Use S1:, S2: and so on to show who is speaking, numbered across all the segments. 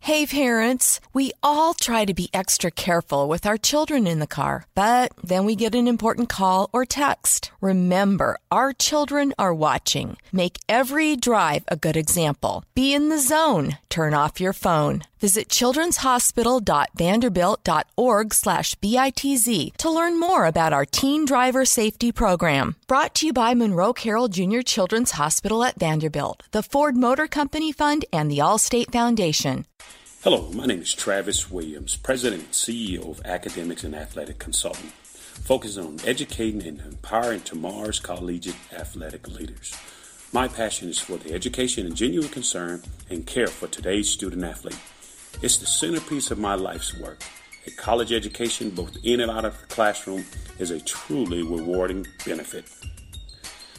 S1: Hey parents, we all try to be extra careful with our children in the car, but then we get an important call or text. Remember, our children are watching. Make every drive a good example. Be in the zone. Turn off your phone. Visit childrenshospital.vanderbilt.org slash BITZ to learn more about our teen driver safety program. Brought to you by Monroe Carroll Jr. Children's Hospital at Vanderbilt, the Ford Motor Company Fund, and the Allstate Foundation.
S2: Hello, my name is Travis Williams, President and CEO of Academics and Athletic Consulting, focusing on educating and empowering tomorrow's collegiate athletic leaders. My passion is for the education and genuine concern and care for today's student athlete. It's the centerpiece of my life's work. A college education, both in and out of the classroom, is a truly rewarding benefit.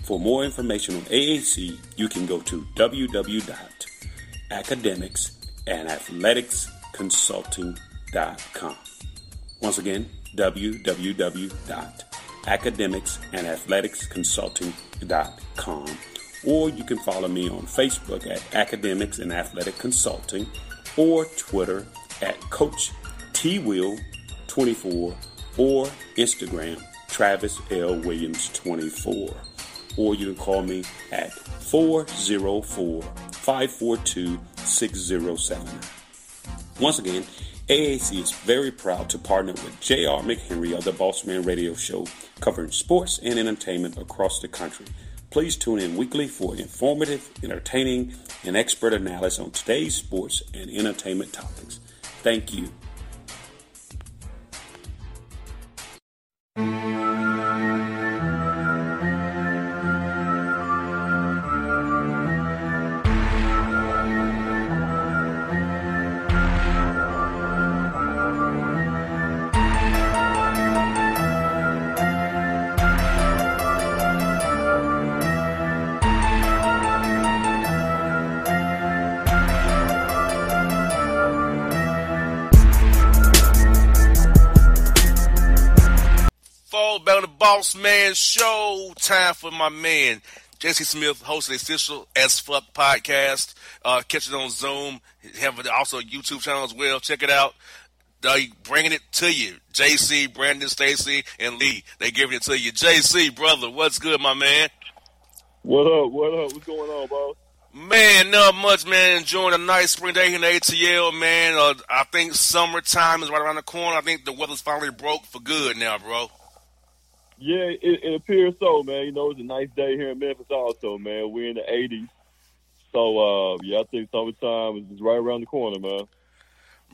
S2: For more information on AAC, you can go to www.academicsandathleticsconsulting.com. Once again, www.academicsandathleticsconsulting.com. Or you can follow me on Facebook at Academics and Athletic Consulting or Twitter at Coach T Will 24 or Instagram Travis L. Williams 24. Or you can call me at 404 542 6079. Once again, AAC is very proud to partner with J.R. McHenry of the Bossman Radio Show, covering sports and entertainment across the country. Please tune in weekly for informative, entertaining, and expert analysis on today's sports and entertainment topics. Thank you.
S3: Boss Man Show. Time for my man, JC Smith, host of the official As Fuck podcast. Uh, catch it on Zoom. Have also a YouTube channel as well. Check it out. They bringing it to you. JC, Brandon, Stacy, and Lee. They giving it to you. JC, brother, what's good, my man?
S4: What up? What up? What's going on, boss?
S3: Man, not much, man. Enjoying a nice spring day in the ATL, man. Uh, I think summertime is right around the corner. I think the weather's finally broke for good now, bro.
S4: Yeah, it, it appears so, man. You know, it's a nice day here in Memphis, also, man. We're in the 80s. So, uh, yeah, I think summertime is right around the corner, man.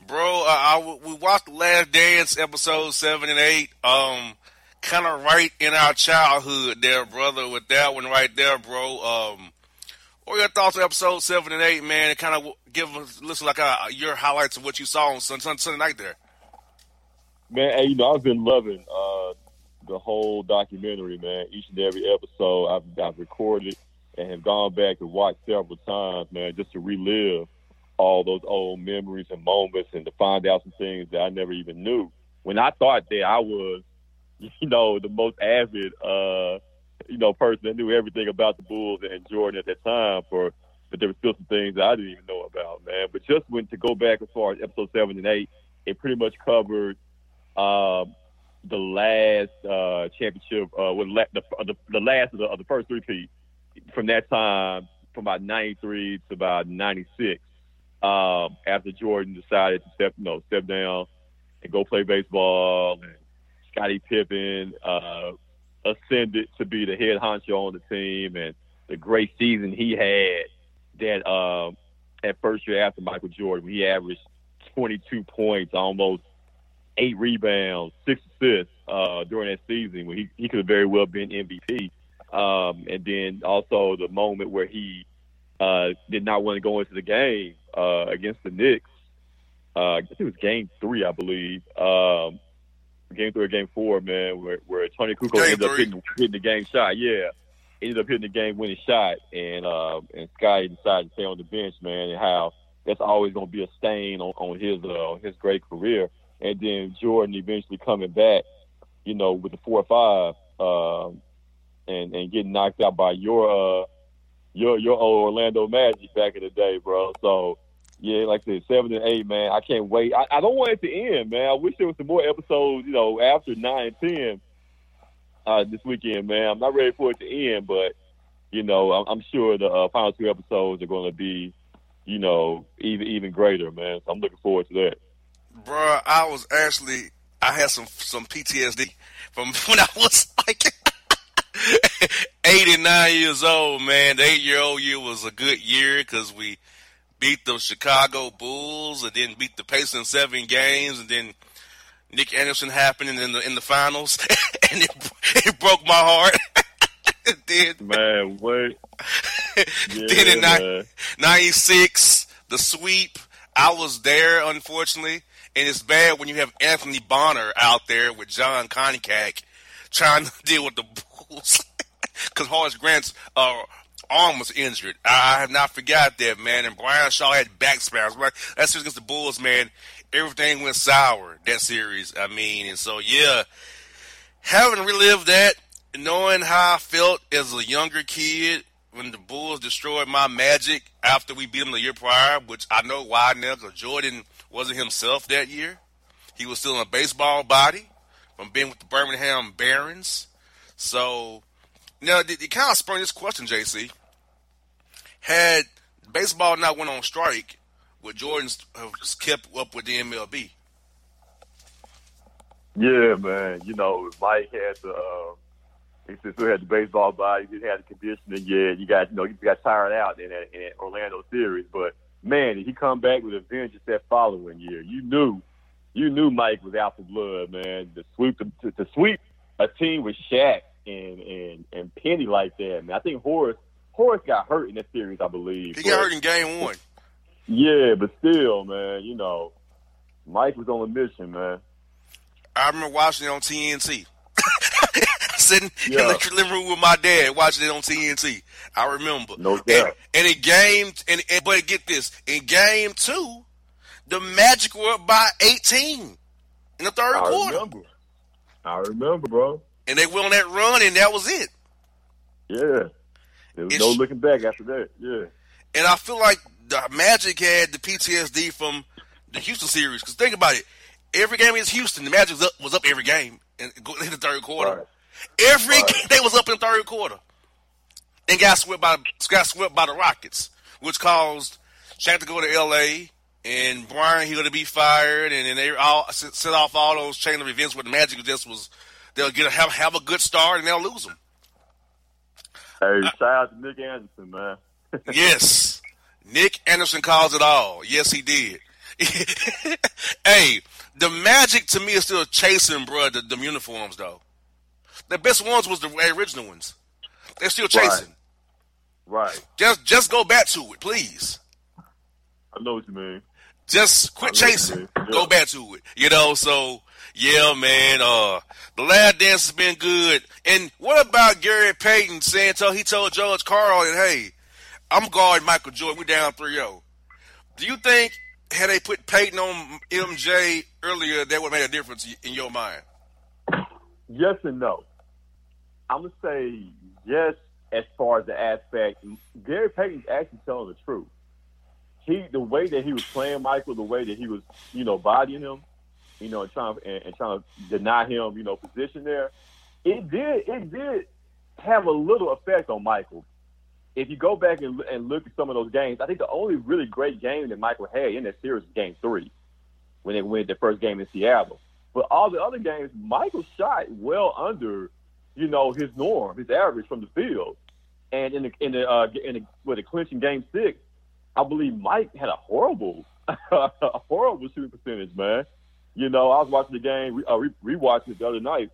S3: Bro, I, I- we watched the Last Dance episode seven and eight. Um, kind of right in our childhood there, brother. With that one right there, bro. Um, what are your thoughts on episode seven and eight, man? It kind of give us listen like uh, your highlights of what you saw on Sun, Sun, Sunday night there.
S4: Man, hey, you know, I've been loving uh, the whole documentary, man. Each and every episode I've, I've recorded and have gone back and watched several times, man, just to relive all those old memories and moments and to find out some things that I never even knew. When I thought that I was, you know, the most avid, uh, you know, person that knew everything about the Bulls and Jordan at that time for but there were still some things that I didn't even know about, man. But just when to go back as far as episode seven and eight, it pretty much covered um, the last uh, championship, uh, with the, the, the last of the, of the first three-peat from that time, from about '93 to about '96, um, after Jordan decided to step, you know, step down and go play baseball, and Scottie Pippen uh, ascended to be the head honcho on the team, and the great season he had that uh, first year after Michael Jordan, he averaged 22 points, almost eight rebounds, six assists uh, during that season when he, he could have very well been MVP. Um, and then also the moment where he uh, did not want to go into the game uh, against the Knicks. Uh, I guess it was game three, I believe. Um, game three or game four, man, where, where Toni Kukoc ended up hitting, hitting the game shot. Yeah ended up hitting the game winning shot, and uh, and Sky decided to stay on the bench, man, and how that's always going to be a stain on, on his uh, his great career. And then Jordan eventually coming back, you know, with the four or five, uh, and and getting knocked out by your uh, your your old Orlando Magic back in the day, bro. So yeah, like I said, seven and eight, man. I can't wait. I, I don't want it to end, man. I wish there was some more episodes, you know, after nine ten uh, this weekend, man. I'm not ready for it to end, but you know, I'm, I'm sure the uh, final two episodes are going to be, you know, even even greater, man. So I'm looking forward to that.
S3: Bruh, I was actually I had some some PTSD from when I was like eight and nine years old, man. The eight year old year was a good year because we beat the Chicago Bulls and then beat the Pacers in seven games and then Nick Anderson happened in the in the finals, and it, it broke my heart.
S4: then, man, wait.
S3: Yeah, then in 96, the sweep, I was there, unfortunately. And it's bad when you have Anthony Bonner out there with John Koncak trying to deal with the Bulls. Because Horace Grant's uh, arm was injured. I have not forgot that, man. And Brian Shaw had back spasms. That's against the Bulls, man everything went sour that series. I mean, and so yeah, having relived that, knowing how I felt as a younger kid when the Bulls destroyed my magic after we beat them the year prior, which I know why now because Jordan wasn't himself that year. He was still in a baseball body from being with the Birmingham Barons. So, now it, kind of sprung this question, JC. Had baseball not went on strike, would Jordan's have kept up with the MLB?
S4: Yeah, man. You know, Mike had the uh, he still had the baseball body, he had the conditioning. Yeah, you got you know you got tired out in that, in that Orlando series, but man, did he come back with a vengeance that following year? You knew, you knew Mike was out for blood, man. To sweep to, to sweep a team with Shaq and and and Penny like that, man. I think Horace Horace got hurt in that series, I believe.
S3: He got hurt in Game One.
S4: Yeah, but still, man, you know, Mike was on a mission, man.
S3: I remember watching it on TNT. Sitting yeah. in the living room with my dad watching it on TNT. I remember.
S4: No doubt.
S3: And, and in game, and, and, but get this, in game two, the Magic were up by 18 in the third
S4: I
S3: quarter.
S4: Remember. I remember, bro.
S3: And they went on that run, and that was it.
S4: Yeah. There was it's, no looking back after that. Yeah.
S3: And I feel like the Magic had the PTSD from the Houston series. Because think about it, every game against Houston, the Magic was up, was up every game in, in the third quarter.
S4: Right.
S3: Every right. game they was up in third quarter, and got swept by got swept by the Rockets, which caused Shaq to go to L.A. and Brian Hill to be fired, and then they all set off all those chain of events where the Magic just was they'll get a, have have a good start and they'll lose them.
S4: Hey, uh, shout out to Nick Anderson, man.
S3: yes, Nick Anderson calls it all. Yes, he did. hey, the magic to me is still chasing, bro. The, the uniforms though. The best ones was the original ones. They're still chasing.
S4: Right. right.
S3: Just just go back to it, please.
S4: I know what you mean.
S3: Just quit chasing. Yeah. Go back to it. You know, so yeah, man. Uh, the last dance has been good. And what about Gary Payton saying? So he told George Karl that hey, I'm guarding Michael Jordan. We're down 3-0. Do you think had they put Payton on MJ earlier, that would have made a difference in your mind?
S4: Yes and no. I'm gonna say yes as far as the aspect. Gary Payton's actually telling the truth. He, the way that he was playing Michael, the way that he was, you know, bodying him, you know, and trying and, and trying to deny him, you know, position there. It did, it did have a little effect on Michael. If you go back and, and look at some of those games, I think the only really great game that Michael had in that series was Game Three, when they win the first game in Seattle. But all the other games, Michael shot well under, you know, his norm, his average from the field. And in the in the uh, in the with the clinching game six, I believe Mike had a horrible, a horrible shooting percentage, man. You know, I was watching the game, uh, re- rewatching it the other night.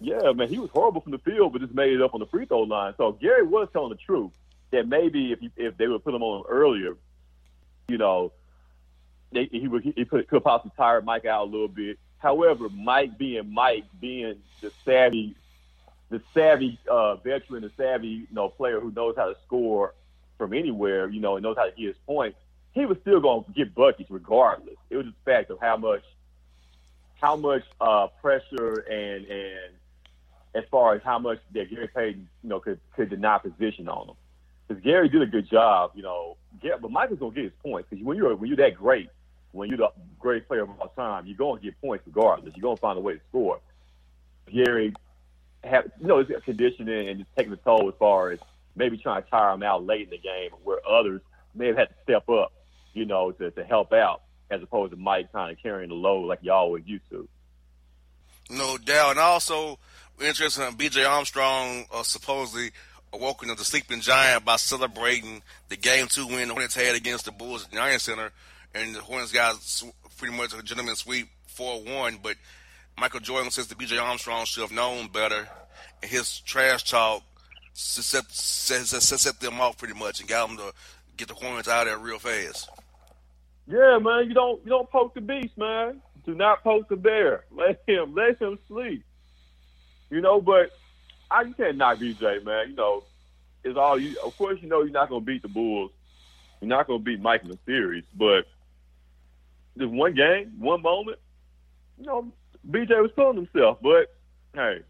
S4: Yeah, man, he was horrible from the field, but just made it up on the free throw line. So Gary was telling the truth that maybe if he, if they would put him on earlier, you know, they, he would he could, could possibly tire Mike out a little bit. However, Mike being Mike, being the savvy, the savvy uh, veteran, the savvy you know player who knows how to score from anywhere, you know, and knows how to get his points, he was still going to get buckets regardless. It was just a fact of how much, how much uh, pressure and and as far as how much that Gary Payton, you know, could could deny position on him. Because Gary did a good job, you know. Get, but Michael's gonna get his points because when you're when you're that great, when you're the greatest player of all time, you're gonna get points regardless. You're gonna find a way to score. Gary, have you know, conditioning and just taking the toll as far as maybe trying to tire them out late in the game, where others may have had to step up, you know, to, to help out, as opposed to Mike kind of carrying the load like y'all always used to.
S3: No doubt, and also interesting. B.J. Armstrong uh, supposedly awoken of the sleeping giant by celebrating the game two win the Hornets had against the Bulls at the Giant Center, and the Hornets got pretty much a gentleman sweep four one. But Michael Jordan says that B.J. Armstrong should have known better, and his trash talk set, set, set, set them off pretty much and got them to get the Hornets out of there real fast.
S4: Yeah, man, you don't you don't poke the beast, man. Do not poke the bear. Let him let him sleep. You know, but I you can't knock BJ, man. You know, it's all you. Of course, you know you're not gonna beat the Bulls. You're not gonna beat Mike in the series, but just one game, one moment. You know, BJ was feeling himself, but hey,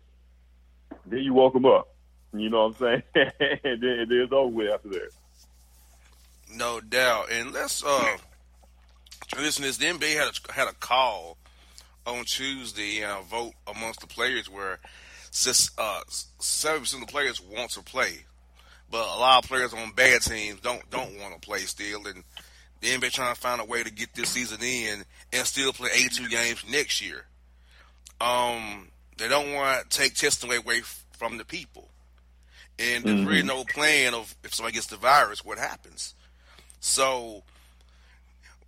S4: then you woke him up. You know what I'm saying? and then, then it's over with after that.
S3: No doubt. And let's uh listen. This the NBA had a had a call on Tuesday and a vote amongst the players where uh, seventy percent of the players want to play, but a lot of players on bad teams don't don't want to play still, and the NBA trying to find a way to get this season in and still play eighty two games next year. Um, they don't want to take testing away from the people, and there's mm-hmm. really no plan of if somebody gets the virus, what happens. So,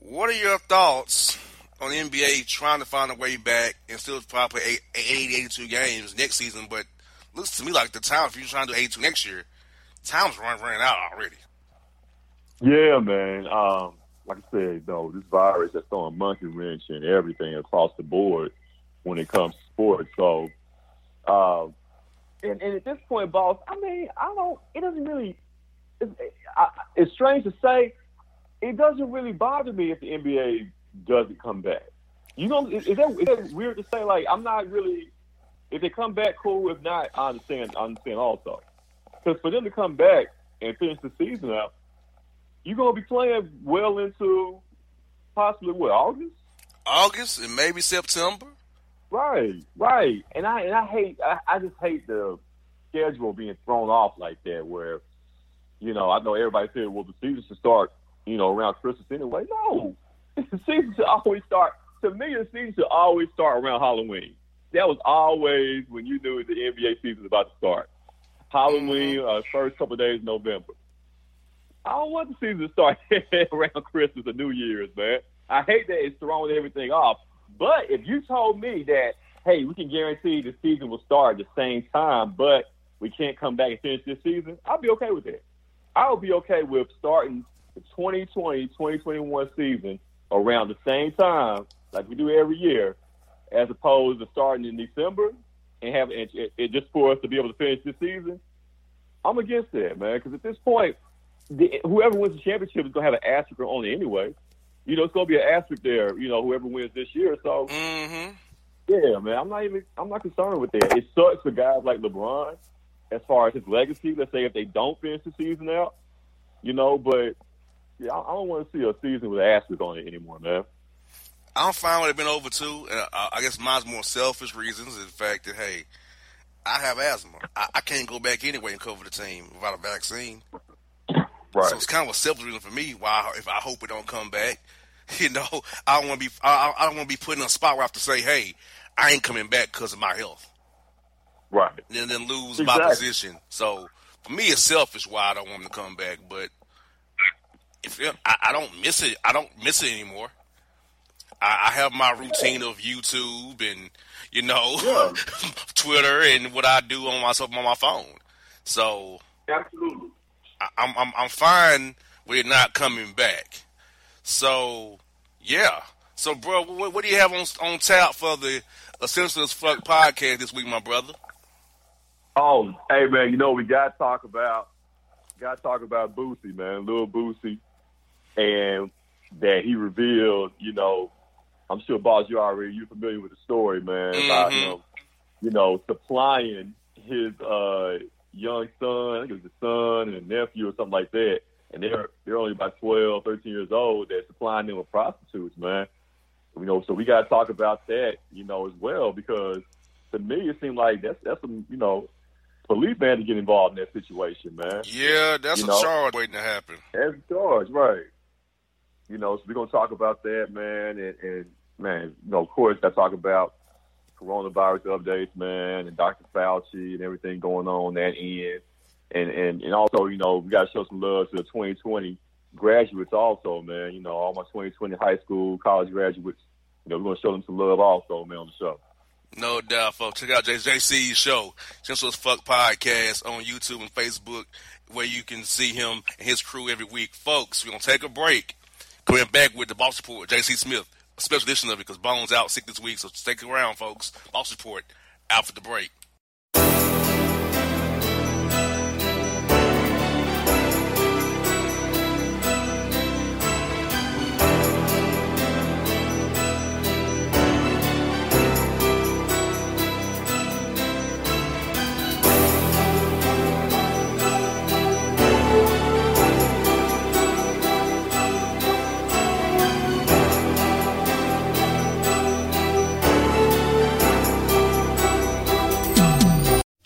S3: what are your thoughts on the NBA trying to find a way back and still probably play 80, 82 games next season. But looks to me like the time, if you're trying to do 82 next year, time's running, running out already.
S4: Yeah, man. Um, like I said, though, this virus is throwing monkey wrench and everything across the board when it comes to sports. So, uh, and, and at this point, boss, I mean, I don't. It doesn't really. It's, I, it's strange to say. It doesn't really bother me if the NBA doesn't come back. You know, is, is, that, is that weird to say? Like, I'm not really. If they come back, cool. If not, I understand. I understand also. Because for them to come back and finish the season out, you're gonna be playing well into possibly what August.
S3: August and maybe September.
S4: Right, right. And I and I hate. I, I just hate the schedule being thrown off like that. Where, you know, I know everybody said, well, the season should start, you know, around Christmas anyway. No, the season should always start. To me, the season should always start around Halloween. That was always when you knew the NBA season was about to start. Halloween, uh, first couple of days of November. I don't want the season to start around Christmas or New Year's, man. I hate that it's throwing everything off. But if you told me that, hey, we can guarantee the season will start at the same time, but we can't come back and finish this season, I'll be okay with that. I would be okay with starting the 2020 2021 season around the same time, like we do every year, as opposed to starting in December and it, it, just for us to be able to finish this season. I'm against that, man, because at this point, the, whoever wins the championship is going to have an asterisk on it anyway. You know, it's gonna be an asterisk there. You know, whoever wins this year. So,
S3: Mm-hmm.
S4: yeah, man, I'm not even I'm not concerned with that. It sucks for guys like LeBron as far as his legacy. Let's say if they don't finish the season out, you know, but yeah, I, I don't want to see a season with an asterisk on it anymore, man.
S3: I'm fine with it being over too. And I, I guess mine's more selfish reasons. The fact that hey, I have asthma. I, I can't go back anyway and cover the team without a vaccine.
S4: Right.
S3: So it's kind of a selfish reason for me why if I hope it don't come back. You know, I don't want to be I, I don't want to be put in a spot where I have to say, hey, I ain't coming back because of my health.
S4: right.
S3: and then lose my position. So for me, it's selfish why I don't want him to come back. But if I, I don't miss it, I don't miss it anymore. I, I have my routine of YouTube and you know Twitter and what I do on myself on my phone. So
S4: Absolutely.
S3: I'm I'm I'm fine with it not coming back. So yeah. So bro, what, what do you have on on tap for the Essential as Fuck podcast this week, my brother?
S4: Oh, hey man, you know we got to talk about got to talk about Boosie, man, Lil Boosie, and that he revealed. You know, I'm sure, boss, you already you familiar with the story, man, about
S3: Mhm.
S4: him, you know, supplying his uh young son, I think it was his son and a nephew or something like that, and they're they're only about 12, 13 years old. They're supplying them with prostitutes, man. You know, so we got to talk about that, you know, as well because to me it seemed like that's that's some you know police man to get involved in that situation, man.
S3: Yeah, that's
S4: You
S3: a
S4: know?
S3: charge waiting to happen.
S4: That's a charge, right? You know, so we're gonna talk about that, man, and, and man, you know, of course, I talk about coronavirus updates, man, and Dr. Fauci and everything going on that end, and and and also, you know, we got to show some love to the 2020 graduates, also, man. You know, all my 2020 high school, college graduates. You know, we're gonna show them some love, also, man, on the show.
S3: No doubt, folks. Check out JC's show, as Fuck Podcast on YouTube and Facebook, where you can see him and his crew every week. Folks, we're going to take a break. Coming back with the Boss Report, JC Smith, special edition of it because Bones out sick this week, so stick around, folks. Boss Report, out for the break.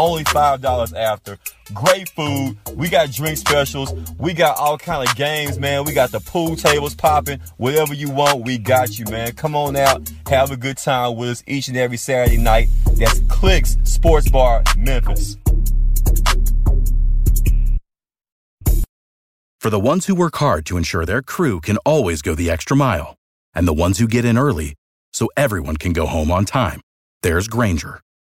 S5: Only $5 after. Great food. We got drink specials. We got all kind of games, man. We got the pool tables popping. Whatever you want, we got you, man. Come on out. Have a good time with us each and every Saturday night. That's Clicks Sports Bar, Memphis.
S6: For the ones who work hard to ensure their crew can always go the extra mile, and the ones who get in early so everyone can go home on time, there's Grainger,